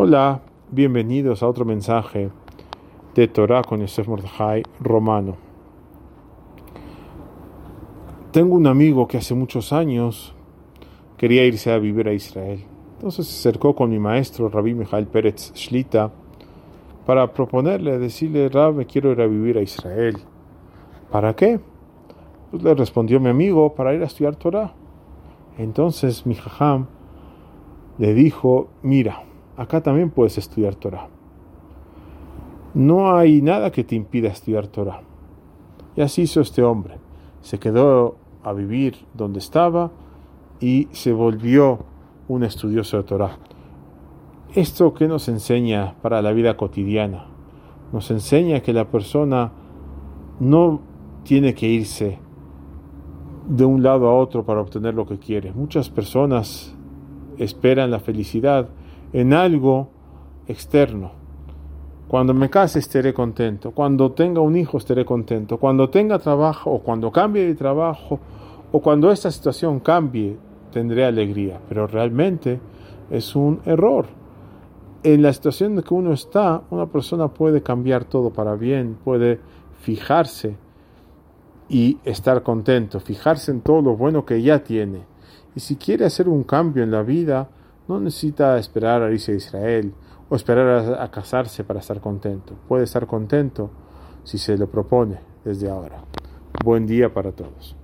Hola, bienvenidos a otro mensaje de Torah con Yosef Mordechai Romano. Tengo un amigo que hace muchos años quería irse a vivir a Israel. Entonces se acercó con mi maestro, Rabbi Mijael Pérez Shlita, para proponerle, decirle, Rab, quiero ir a vivir a Israel. ¿Para qué? Pues le respondió mi amigo, para ir a estudiar Torah. Entonces mi jajam le dijo, mira, acá también puedes estudiar Torah. No hay nada que te impida estudiar Torah. Y así hizo este hombre. Se quedó a vivir donde estaba y se volvió un estudioso de Torah. ¿Esto qué nos enseña para la vida cotidiana? Nos enseña que la persona no tiene que irse de un lado a otro para obtener lo que quiere. Muchas personas esperan la felicidad en algo externo. Cuando me case estaré contento, cuando tenga un hijo estaré contento, cuando tenga trabajo o cuando cambie de trabajo o cuando esta situación cambie tendré alegría, pero realmente es un error. En la situación en que uno está, una persona puede cambiar todo para bien, puede fijarse y estar contento, fijarse en todo lo bueno que ya tiene. Y si quiere hacer un cambio en la vida, no necesita esperar a irse a Israel o esperar a, casarse para estar contento. Puede estar contento si se lo propone desde ahora. Buen día para todos.